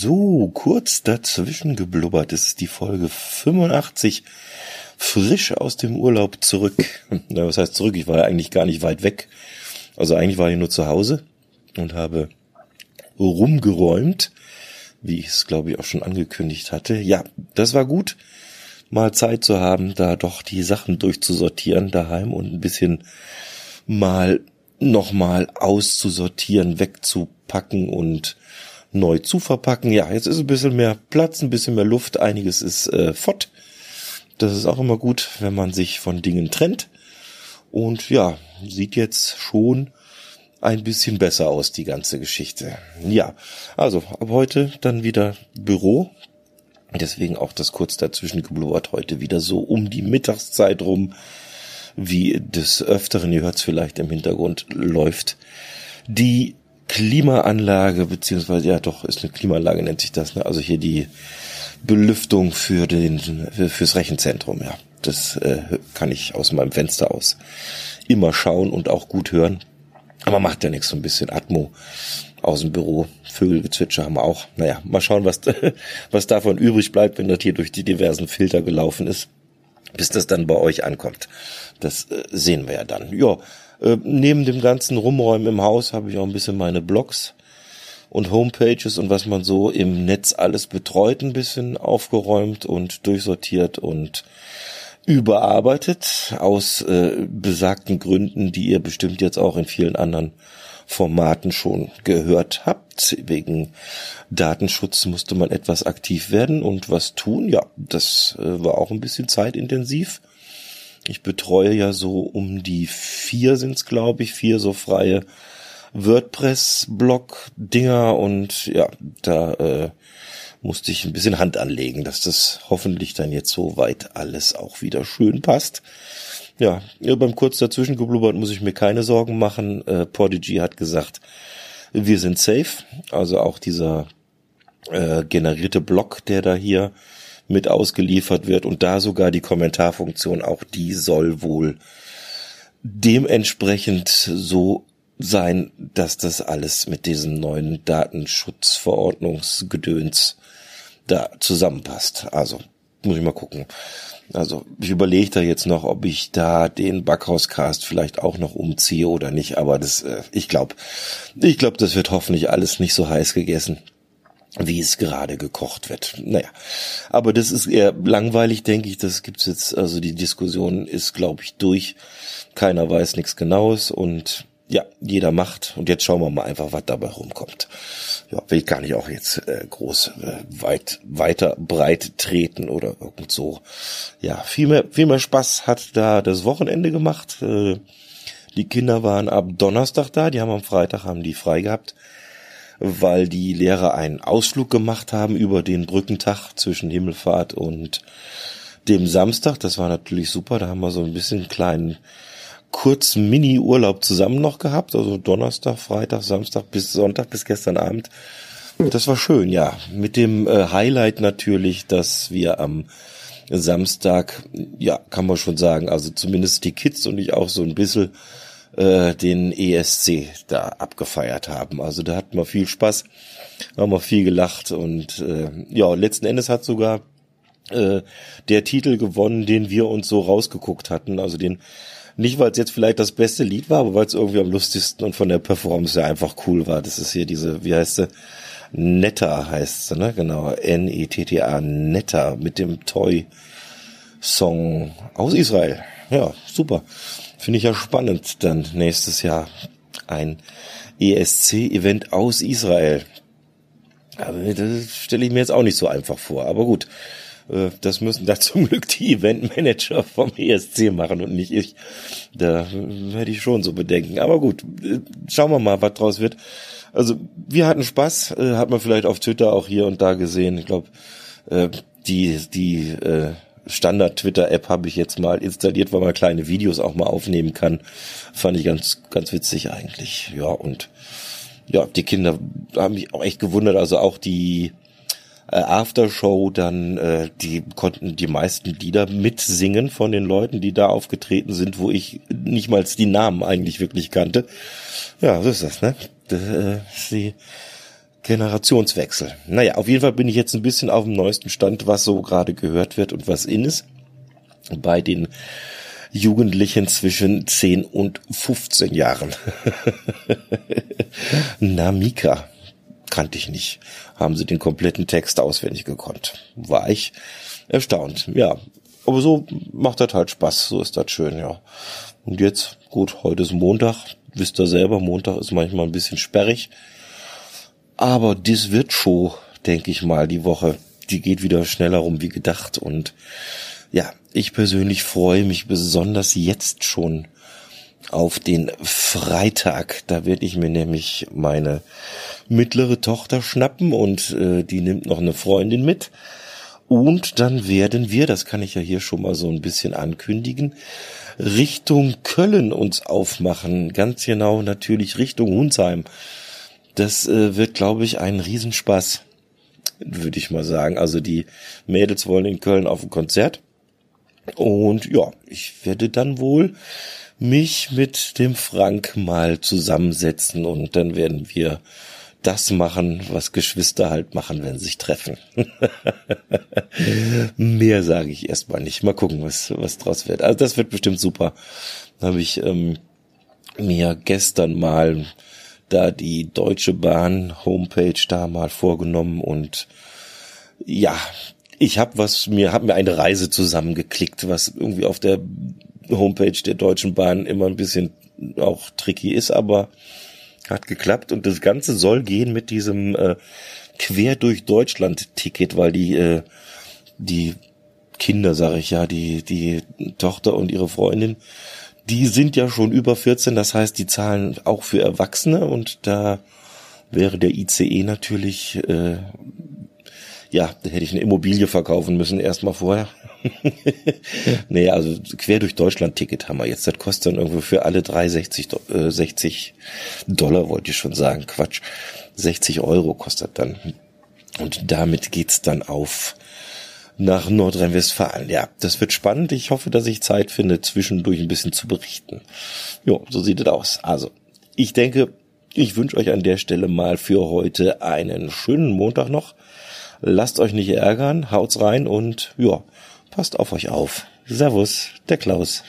So, kurz dazwischen geblubbert. Das ist die Folge 85. Frisch aus dem Urlaub zurück. Na, was heißt zurück? Ich war ja eigentlich gar nicht weit weg. Also eigentlich war ich nur zu Hause und habe rumgeräumt, wie ich es glaube ich auch schon angekündigt hatte. Ja, das war gut, mal Zeit zu haben, da doch die Sachen durchzusortieren daheim und ein bisschen mal nochmal auszusortieren, wegzupacken und neu zu verpacken. Ja, jetzt ist ein bisschen mehr Platz, ein bisschen mehr Luft, einiges ist äh, fort. Das ist auch immer gut, wenn man sich von Dingen trennt. Und ja, sieht jetzt schon ein bisschen besser aus, die ganze Geschichte. Ja, also ab heute dann wieder Büro. Deswegen auch das kurz dazwischen geblubbert heute wieder so um die Mittagszeit rum, wie des Öfteren, ihr hört es vielleicht im Hintergrund, läuft die Klimaanlage, beziehungsweise, ja doch, ist eine Klimaanlage, nennt sich das, ne? also hier die Belüftung für den, fürs Rechenzentrum, ja. Das äh, kann ich aus meinem Fenster aus immer schauen und auch gut hören. Aber macht ja nichts, so ein bisschen Atmo aus dem Büro. Vögelgezwitscher haben wir auch. Naja, mal schauen, was, was davon übrig bleibt, wenn das hier durch die diversen Filter gelaufen ist, bis das dann bei euch ankommt. Das äh, sehen wir ja dann. Ja, äh, neben dem ganzen Rumräumen im Haus habe ich auch ein bisschen meine Blogs und Homepages und was man so im Netz alles betreut, ein bisschen aufgeräumt und durchsortiert und überarbeitet aus äh, besagten Gründen, die ihr bestimmt jetzt auch in vielen anderen Formaten schon gehört habt. Wegen Datenschutz musste man etwas aktiv werden und was tun. Ja, das äh, war auch ein bisschen zeitintensiv. Ich betreue ja so um die vier sind's, glaube ich, vier so freie WordPress-Blog-Dinger und ja, da äh, musste ich ein bisschen Hand anlegen, dass das hoffentlich dann jetzt soweit alles auch wieder schön passt. Ja, beim kurz dazwischen geblubbert muss ich mir keine Sorgen machen. Äh, Podigy hat gesagt, wir sind safe. Also auch dieser äh, generierte Block, der da hier mit ausgeliefert wird und da sogar die Kommentarfunktion, auch die soll wohl dementsprechend so sein, dass das alles mit diesem neuen Datenschutzverordnungsgedöns da zusammenpasst. Also muss ich mal gucken. Also ich überlege da jetzt noch, ob ich da den Backhauscast vielleicht auch noch umziehe oder nicht. Aber das, äh, ich glaube, ich glaube, das wird hoffentlich alles nicht so heiß gegessen wie es gerade gekocht wird. Naja, aber das ist eher langweilig, denke ich. Das gibt's jetzt, also die Diskussion ist, glaube ich, durch. Keiner weiß nichts Genaues und ja, jeder macht. Und jetzt schauen wir mal einfach, was dabei rumkommt. Ja, will ich gar nicht auch jetzt äh, groß äh, weit weiter breit treten oder irgend so. Ja, viel mehr, viel mehr Spaß hat da das Wochenende gemacht. Äh, die Kinder waren ab Donnerstag da, die haben am Freitag haben die frei gehabt weil die Lehrer einen Ausflug gemacht haben über den Brückentag zwischen Himmelfahrt und dem Samstag. Das war natürlich super. Da haben wir so ein bisschen kleinen kurzen Mini-Urlaub zusammen noch gehabt. Also Donnerstag, Freitag, Samstag bis Sonntag bis gestern Abend. Das war schön, ja. Mit dem äh, Highlight natürlich, dass wir am Samstag, ja, kann man schon sagen, also zumindest die Kids und ich auch so ein bisschen äh, den ESC da abgefeiert haben. Also da hatten wir viel Spaß, haben wir viel gelacht und äh, ja, letzten Endes hat sogar äh, der Titel gewonnen, den wir uns so rausgeguckt hatten. Also den nicht, weil es jetzt vielleicht das beste Lied war, aber weil es irgendwie am lustigsten und von der Performance ja einfach cool war. Das ist hier diese, wie heißt sie? Netta heißt sie, ne? Genau. N-E-T-T-A, Netta mit dem Toy-Song aus Israel. Ja, super. Finde ich ja spannend, dann nächstes Jahr ein ESC-Event aus Israel. Aber das stelle ich mir jetzt auch nicht so einfach vor. Aber gut, äh, das müssen da zum Glück die Eventmanager vom ESC machen und nicht ich. Da werde ich schon so bedenken. Aber gut, äh, schauen wir mal, was draus wird. Also wir hatten Spaß, äh, hat man vielleicht auf Twitter auch hier und da gesehen. Ich glaube, die die Standard-Twitter-App habe ich jetzt mal installiert, weil man kleine Videos auch mal aufnehmen kann. Fand ich ganz, ganz witzig eigentlich. Ja, und ja, die Kinder haben mich auch echt gewundert. Also auch die äh, Aftershow, dann, äh, die konnten die meisten Lieder mitsingen von den Leuten, die da aufgetreten sind, wo ich nicht mal die Namen eigentlich wirklich kannte. Ja, so ist das, ne? Das, äh, Generationswechsel. Naja, auf jeden Fall bin ich jetzt ein bisschen auf dem neuesten Stand, was so gerade gehört wird und was in ist. Bei den Jugendlichen zwischen 10 und 15 Jahren. Namika kannte ich nicht. Haben sie den kompletten Text auswendig gekonnt. War ich erstaunt. Ja, aber so macht das halt Spaß. So ist das schön, ja. Und jetzt, gut, heute ist Montag. Wisst ihr selber, Montag ist manchmal ein bisschen sperrig. Aber das wird schon, denke ich mal, die Woche. Die geht wieder schneller rum wie gedacht. Und ja, ich persönlich freue mich besonders jetzt schon auf den Freitag. Da werde ich mir nämlich meine mittlere Tochter schnappen und äh, die nimmt noch eine Freundin mit. Und dann werden wir, das kann ich ja hier schon mal so ein bisschen ankündigen, Richtung Köln uns aufmachen. Ganz genau natürlich Richtung Hunsheim. Das äh, wird, glaube ich, ein Riesenspaß, würde ich mal sagen. Also die Mädels wollen in Köln auf ein Konzert. Und ja, ich werde dann wohl mich mit dem Frank mal zusammensetzen und dann werden wir das machen, was Geschwister halt machen, wenn sie sich treffen. Mehr sage ich erstmal nicht. Mal gucken, was, was draus wird. Also das wird bestimmt super. Da habe ich ähm, mir gestern mal da die Deutsche Bahn Homepage da mal vorgenommen und ja, ich habe was mir hab mir eine Reise zusammengeklickt, was irgendwie auf der Homepage der Deutschen Bahn immer ein bisschen auch tricky ist, aber hat geklappt und das Ganze soll gehen mit diesem äh, quer durch Deutschland Ticket, weil die äh, die Kinder, sage ich ja, die die Tochter und ihre Freundin die sind ja schon über 14, das heißt, die zahlen auch für Erwachsene und da wäre der ICE natürlich, äh, ja, da hätte ich eine Immobilie verkaufen müssen erstmal vorher. nee, also quer durch Deutschland Ticket haben wir jetzt. Das kostet dann irgendwo für alle drei 60, äh, 60 Dollar, wollte ich schon sagen. Quatsch. 60 Euro kostet dann. Und damit geht's dann auf nach Nordrhein-Westfalen. Ja, das wird spannend. Ich hoffe, dass ich Zeit finde, zwischendurch ein bisschen zu berichten. Jo, so sieht es aus. Also, ich denke, ich wünsche euch an der Stelle mal für heute einen schönen Montag noch. Lasst euch nicht ärgern, haut's rein und ja, passt auf euch auf. Servus, der Klaus.